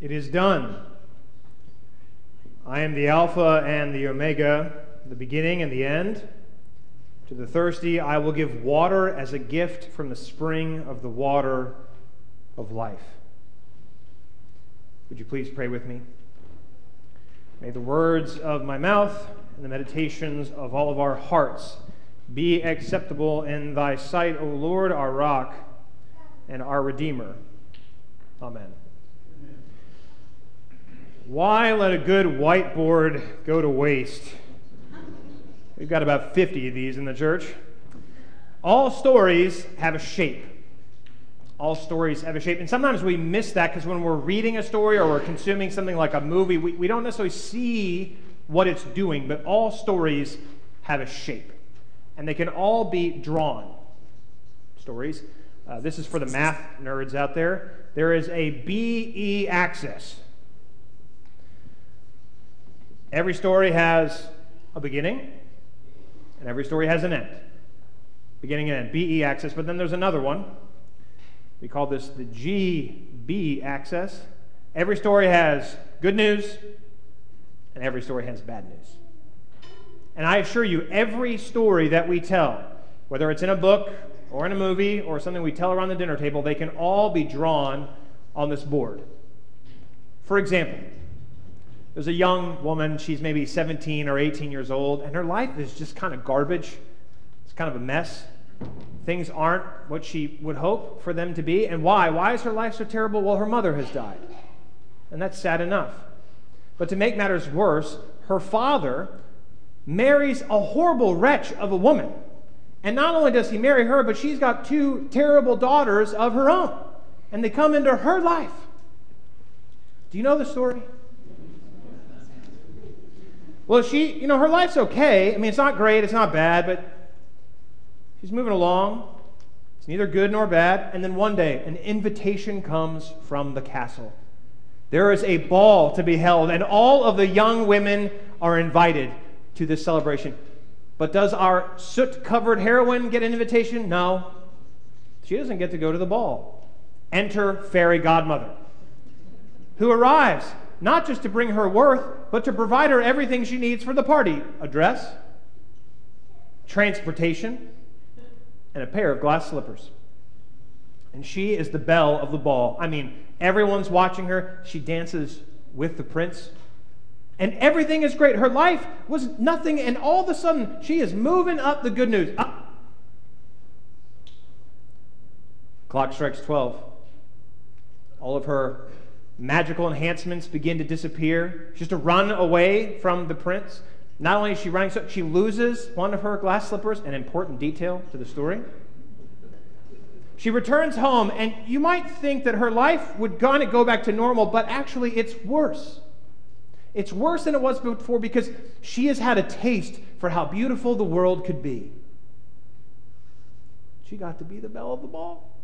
It is done. I am the Alpha and the Omega, the beginning and the end. To the thirsty, I will give water as a gift from the spring of the water of life. Would you please pray with me? May the words of my mouth and the meditations of all of our hearts be acceptable in thy sight, O Lord, our rock and our Redeemer. Amen. Why let a good whiteboard go to waste? We've got about 50 of these in the church. All stories have a shape. All stories have a shape. And sometimes we miss that because when we're reading a story or we're consuming something like a movie, we, we don't necessarily see what it's doing, but all stories have a shape. And they can all be drawn. Stories. Uh, this is for the math nerds out there. There is a BE axis. Every story has a beginning, and every story has an end. Beginning and end, BE axis. But then there's another one. We call this the GB axis. Every story has good news, and every story has bad news. And I assure you, every story that we tell, whether it's in a book or in a movie or something we tell around the dinner table, they can all be drawn on this board. For example, there's a young woman, she's maybe 17 or 18 years old, and her life is just kind of garbage. It's kind of a mess. Things aren't what she would hope for them to be. And why? Why is her life so terrible? Well, her mother has died. And that's sad enough. But to make matters worse, her father marries a horrible wretch of a woman and not only does he marry her, but she's got two terrible daughters of her own. And they come into her life. Do you know the story? Well, she, you know, her life's okay. I mean, it's not great, it's not bad, but she's moving along. It's neither good nor bad. And then one day, an invitation comes from the castle. There is a ball to be held, and all of the young women are invited to this celebration. But does our soot covered heroine get an invitation? No. She doesn't get to go to the ball. Enter fairy godmother, who arrives not just to bring her worth, but to provide her everything she needs for the party a dress, transportation, and a pair of glass slippers. And she is the belle of the ball. I mean, everyone's watching her. She dances with the prince and everything is great. Her life was nothing, and all of a sudden, she is moving up the good news. Up. Clock strikes 12. All of her magical enhancements begin to disappear. She's to run away from the prince. Not only is she running, so she loses one of her glass slippers, an important detail to the story. She returns home, and you might think that her life would kind of go back to normal, but actually, it's worse. It's worse than it was before because she has had a taste for how beautiful the world could be. She got to be the belle of the ball.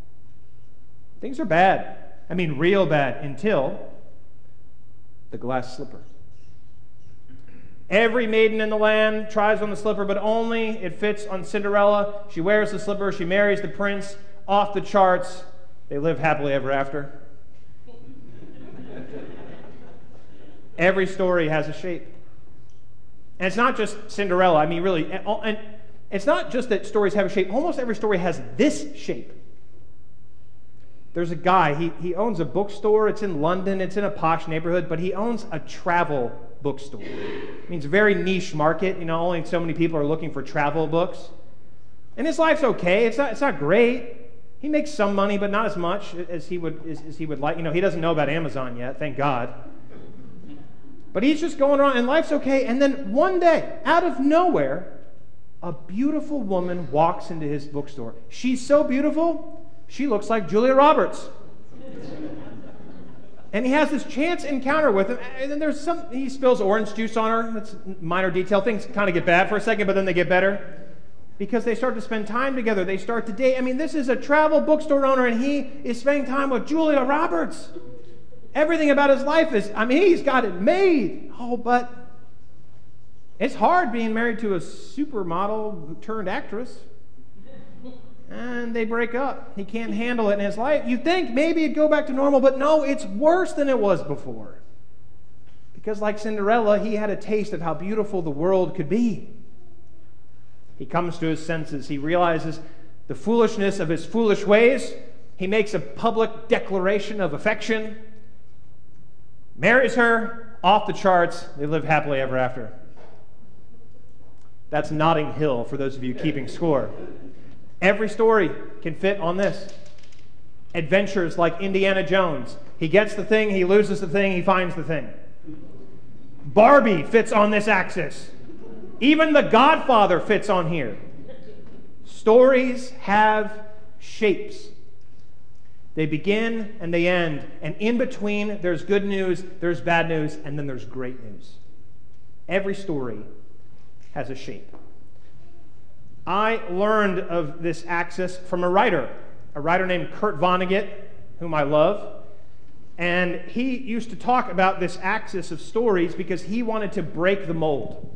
Things are bad. I mean, real bad until the glass slipper. Every maiden in the land tries on the slipper, but only it fits on Cinderella. She wears the slipper, she marries the prince, off the charts. They live happily ever after. Every story has a shape. And it's not just Cinderella. I mean, really, and it's not just that stories have a shape. Almost every story has this shape. There's a guy, he, he owns a bookstore. It's in London, it's in a posh neighborhood, but he owns a travel bookstore. It means a very niche market. You know, only so many people are looking for travel books. And his life's okay. It's not, it's not great. He makes some money, but not as much as he would as, as he would like. You know, he doesn't know about Amazon yet, thank God. But he's just going around and life's okay. And then one day, out of nowhere, a beautiful woman walks into his bookstore. She's so beautiful, she looks like Julia Roberts. and he has this chance encounter with him. And then there's some, he spills orange juice on her. That's minor detail. Things kind of get bad for a second, but then they get better because they start to spend time together. They start to date. I mean, this is a travel bookstore owner, and he is spending time with Julia Roberts. Everything about his life is, I mean, he's got it made. Oh, but it's hard being married to a supermodel turned actress. And they break up. He can't handle it in his life. You think maybe it'd go back to normal, but no, it's worse than it was before. Because, like Cinderella, he had a taste of how beautiful the world could be. He comes to his senses. He realizes the foolishness of his foolish ways. He makes a public declaration of affection, marries her, off the charts. They live happily ever after. That's Notting Hill for those of you keeping score. Every story can fit on this. Adventures like Indiana Jones. He gets the thing, he loses the thing, he finds the thing. Barbie fits on this axis. Even The Godfather fits on here. Stories have shapes. They begin and they end. And in between, there's good news, there's bad news, and then there's great news. Every story has a shape. I learned of this axis from a writer, a writer named Kurt Vonnegut, whom I love. And he used to talk about this axis of stories because he wanted to break the mold.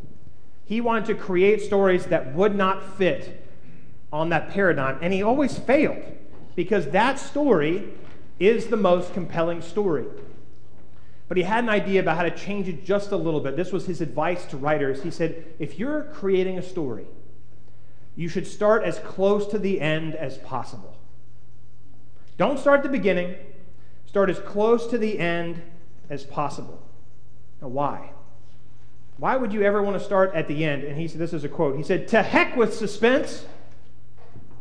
He wanted to create stories that would not fit on that paradigm. And he always failed because that story is the most compelling story. But he had an idea about how to change it just a little bit. This was his advice to writers. He said, if you're creating a story, you should start as close to the end as possible. Don't start at the beginning, start as close to the end as possible. Now, why? Why would you ever want to start at the end? And he said, this is a quote. He said, To heck with suspense.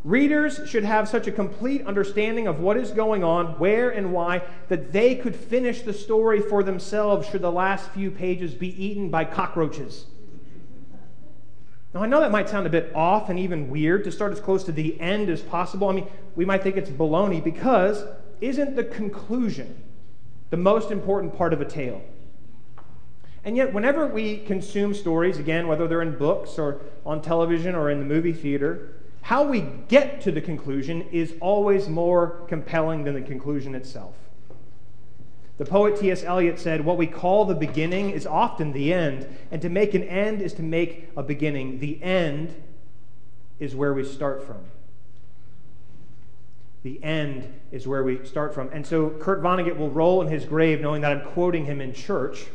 Readers should have such a complete understanding of what is going on, where and why, that they could finish the story for themselves should the last few pages be eaten by cockroaches. Now, I know that might sound a bit off and even weird to start as close to the end as possible. I mean, we might think it's baloney because isn't the conclusion the most important part of a tale? And yet, whenever we consume stories, again, whether they're in books or on television or in the movie theater, how we get to the conclusion is always more compelling than the conclusion itself. The poet T.S. Eliot said, What we call the beginning is often the end, and to make an end is to make a beginning. The end is where we start from. The end is where we start from. And so Kurt Vonnegut will roll in his grave knowing that I'm quoting him in church.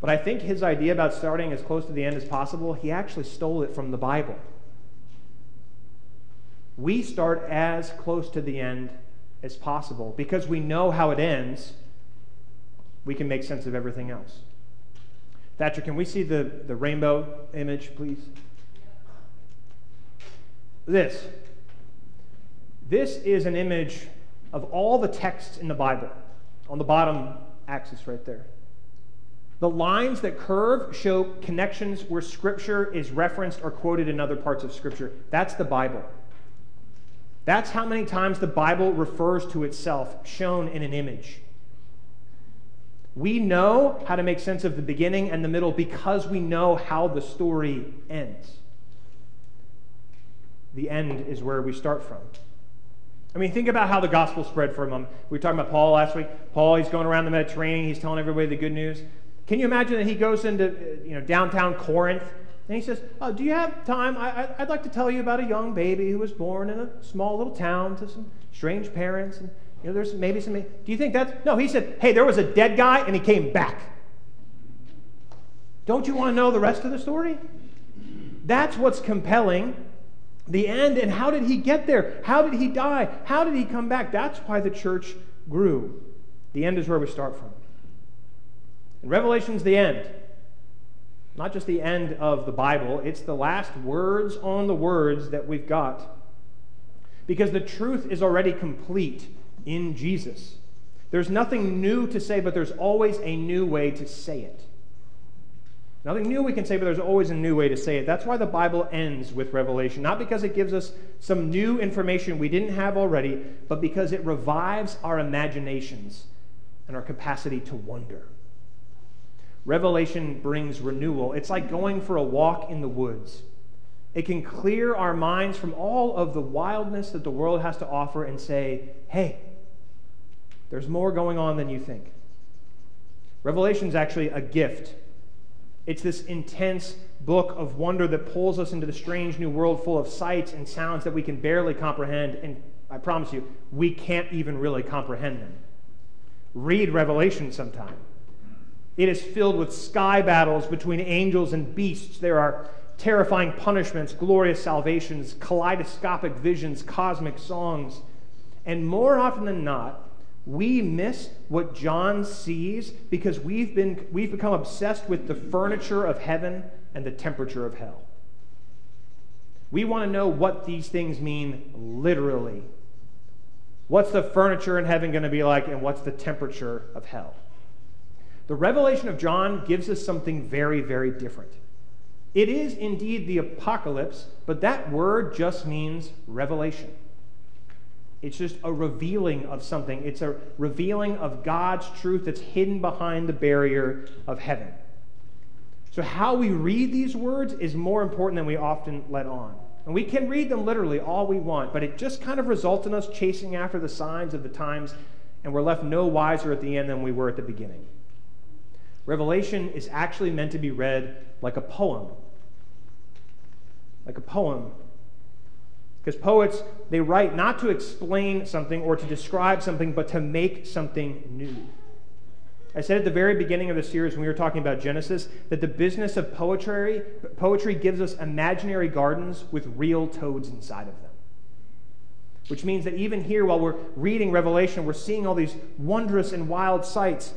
But I think his idea about starting as close to the end as possible, he actually stole it from the Bible. We start as close to the end as possible. Because we know how it ends, we can make sense of everything else. Thatcher, can we see the, the rainbow image, please? This. This is an image of all the texts in the Bible on the bottom axis right there. The lines that curve show connections where Scripture is referenced or quoted in other parts of Scripture. That's the Bible. That's how many times the Bible refers to itself, shown in an image. We know how to make sense of the beginning and the middle because we know how the story ends. The end is where we start from. I mean, think about how the gospel spread for a moment. We were talking about Paul last week. Paul, he's going around the Mediterranean, he's telling everybody the good news. Can you imagine that he goes into uh, you know, downtown Corinth and he says, oh, Do you have time? I, would like to tell you about a young baby who was born in a small little town to some strange parents. And, you know, there's maybe some. Do you think that's. No, he said, Hey, there was a dead guy and he came back. Don't you want to know the rest of the story? That's what's compelling. The end, and how did he get there? How did he die? How did he come back? That's why the church grew. The end is where we start from. And Revelation's the end not just the end of the Bible, it's the last words on the words that we've got. Because the truth is already complete in Jesus. There's nothing new to say, but there's always a new way to say it. Nothing new we can say, but there's always a new way to say it. That's why the Bible ends with Revelation. Not because it gives us some new information we didn't have already, but because it revives our imaginations and our capacity to wonder. Revelation brings renewal. It's like going for a walk in the woods. It can clear our minds from all of the wildness that the world has to offer and say, hey, there's more going on than you think. Revelation is actually a gift. It's this intense book of wonder that pulls us into the strange new world full of sights and sounds that we can barely comprehend. And I promise you, we can't even really comprehend them. Read Revelation sometime. It is filled with sky battles between angels and beasts. There are terrifying punishments, glorious salvations, kaleidoscopic visions, cosmic songs. And more often than not, we miss what John sees because we've, been, we've become obsessed with the furniture of heaven and the temperature of hell. We want to know what these things mean literally. What's the furniture in heaven going to be like, and what's the temperature of hell? The revelation of John gives us something very, very different. It is indeed the apocalypse, but that word just means revelation. It's just a revealing of something. It's a revealing of God's truth that's hidden behind the barrier of heaven. So, how we read these words is more important than we often let on. And we can read them literally all we want, but it just kind of results in us chasing after the signs of the times, and we're left no wiser at the end than we were at the beginning. Revelation is actually meant to be read like a poem. Like a poem because poets, they write not to explain something or to describe something, but to make something new. I said at the very beginning of the series when we were talking about Genesis that the business of poetry, poetry gives us imaginary gardens with real toads inside of them. Which means that even here, while we're reading Revelation, we're seeing all these wondrous and wild sights.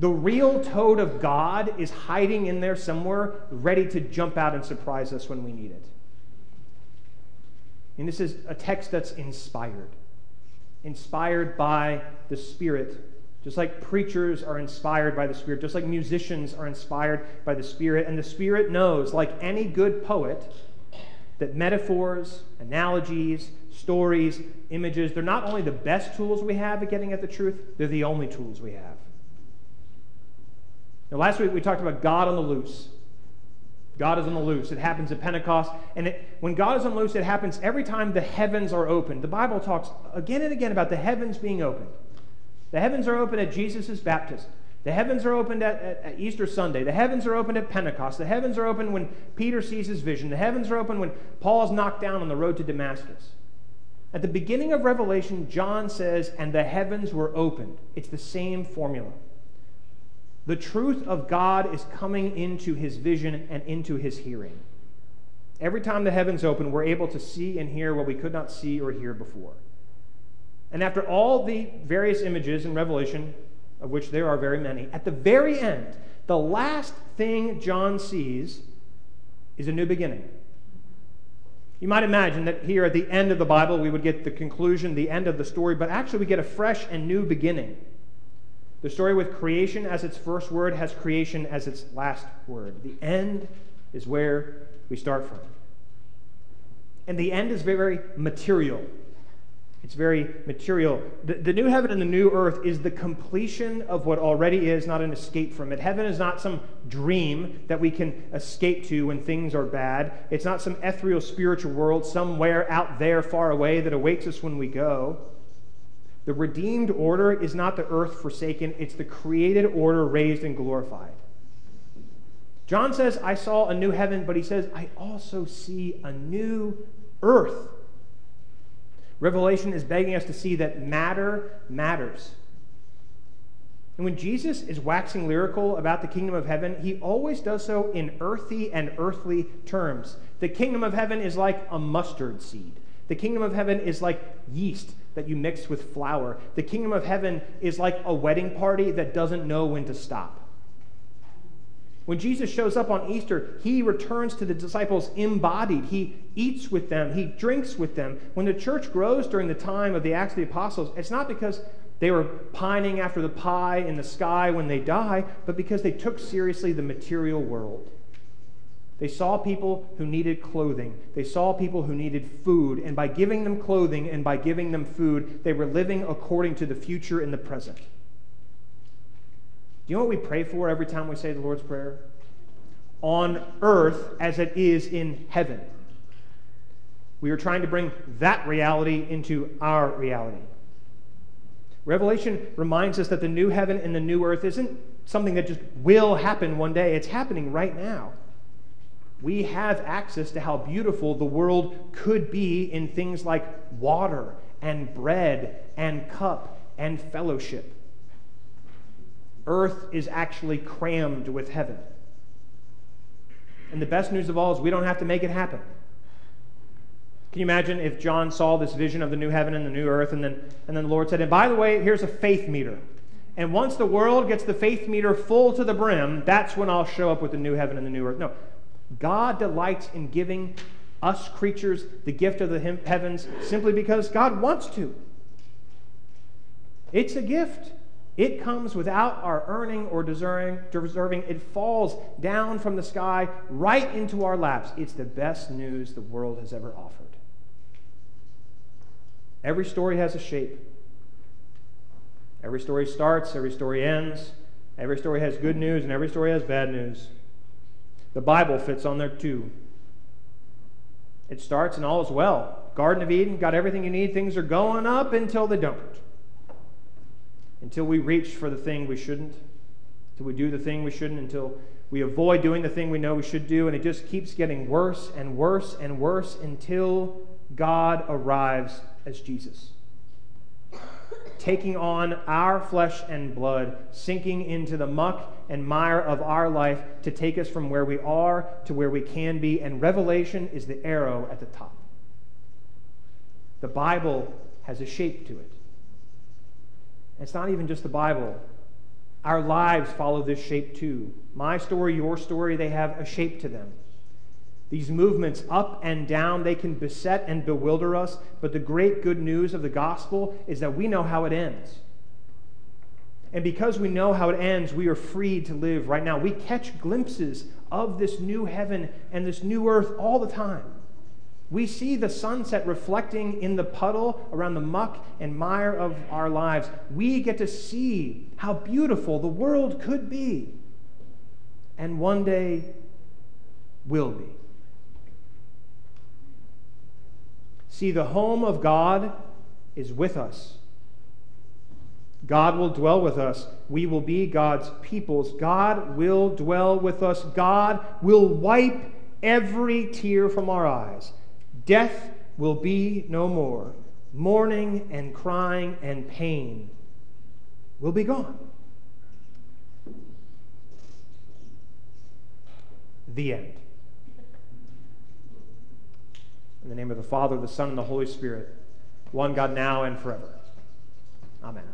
The real toad of God is hiding in there somewhere, ready to jump out and surprise us when we need it. And this is a text that's inspired, inspired by the Spirit. Just like preachers are inspired by the Spirit, just like musicians are inspired by the Spirit. And the Spirit knows, like any good poet, that metaphors, analogies, stories, images, they're not only the best tools we have at getting at the truth, they're the only tools we have. Now, last week we talked about God on the loose. God is on the loose. It happens at Pentecost. And it, when God is on loose, it happens every time the heavens are opened. The Bible talks again and again about the heavens being opened. The heavens are opened at Jesus' baptism. The heavens are opened at, at, at, Easter Sunday. The heavens are opened at Pentecost. The heavens are opened when Peter sees his vision. The heavens are opened when Paul is knocked down on the road to Damascus. At the beginning of Revelation, John says, and the heavens were opened. It's the same formula. The truth of God is coming into his vision and into his hearing. Every time the heavens open, we're able to see and hear what we could not see or hear before. And after all the various images in Revelation, of which there are very many, at the very end, the last thing John sees is a new beginning. You might imagine that here at the end of the Bible, we would get the conclusion, the end of the story, but actually we get a fresh and new beginning. The story with creation as its first word has creation as its last word. The end is where we start from. And the end is very, very material. It's very material. The, the, new heaven and the new earth is the completion of what already is, not an escape from it. Heaven is not some dream that we can escape to when things are bad. It's not some ethereal spiritual world somewhere out there far away that awaits us when we go. The redeemed order is not the earth forsaken, it's the created order raised and glorified. John says, I saw a new heaven, but he says, I also see a new earth. Revelation is begging us to see that matter matters. And when Jesus is waxing lyrical about the kingdom of heaven, he always does so in earthy and earthly terms. The kingdom of heaven is like a mustard seed. The kingdom of heaven is like yeast that you mix with flour. The kingdom of heaven is like a wedding party that doesn't know when to stop. When Jesus shows up on Easter, he returns to the disciples embodied. He eats with them, he drinks with them. When the church grows during the time of the Acts of the Apostles, it's not because they were pining after the pie in the sky when they die, but because they took seriously the material world. They saw people who needed clothing. They saw people who needed food. And by giving them clothing and by giving them food, they were living according to the future in the present. Do you know what we pray for every time we say the Lord's Prayer? On earth as it is in heaven. We are trying to bring that reality into our reality. Revelation reminds us that the new heaven and the new earth isn't something that just will happen one day, it's happening right now. We have access to how beautiful the world could be in things like water and bread and cup and fellowship. Earth is actually crammed with heaven. And the best news of all is we don't have to make it happen. Can you imagine if John saw this vision of the new heaven and the new earth, and then, and then the Lord said, And by the way, here's a faith meter. And once the world gets the faith meter full to the brim, that's when I'll show up with the new heaven and the new earth. No. God delights in giving us creatures the gift of the heavens simply because God wants to. It's a gift. It comes without our earning or deserving. It falls down from the sky right into our laps. It's the best news the world has ever offered. Every story has a shape. Every story starts, every story ends. Every story has good news, and every story has bad news. The Bible fits on there too. It starts and all is well. Garden of Eden, got everything you need. Things are going up until they don't. Until we reach for the thing we shouldn't. Until we do the thing we shouldn't. Until we avoid doing the thing we know we should do. And it just keeps getting worse and worse and worse until God arrives as Jesus. Taking on our flesh and blood, sinking into the muck and mire of our life to take us from where we are to where we can be. And Revelation is the arrow at the top. The Bible has a shape to it. It's not even just the Bible. Our lives follow this shape too. My story, your story, they have a shape to them. These movements up and down, they can beset and bewilder us, but the great good news of the gospel is that we know how it ends. And because we know how it ends, we are free to live right now. We catch glimpses of this new heaven and this new earth all the time. We see the sunset reflecting in the puddle around the muck and mire of our lives. We get to see how beautiful the world could be and one day will be. See, the home of God is with us. God will dwell with us. We will be God's peoples. God will dwell with us. God will wipe every tear from our eyes. Death will be no more. Mourning and crying and pain will be gone. The end. In the name of the Father, the Son, and the Holy Spirit, one God now and forever. Amen.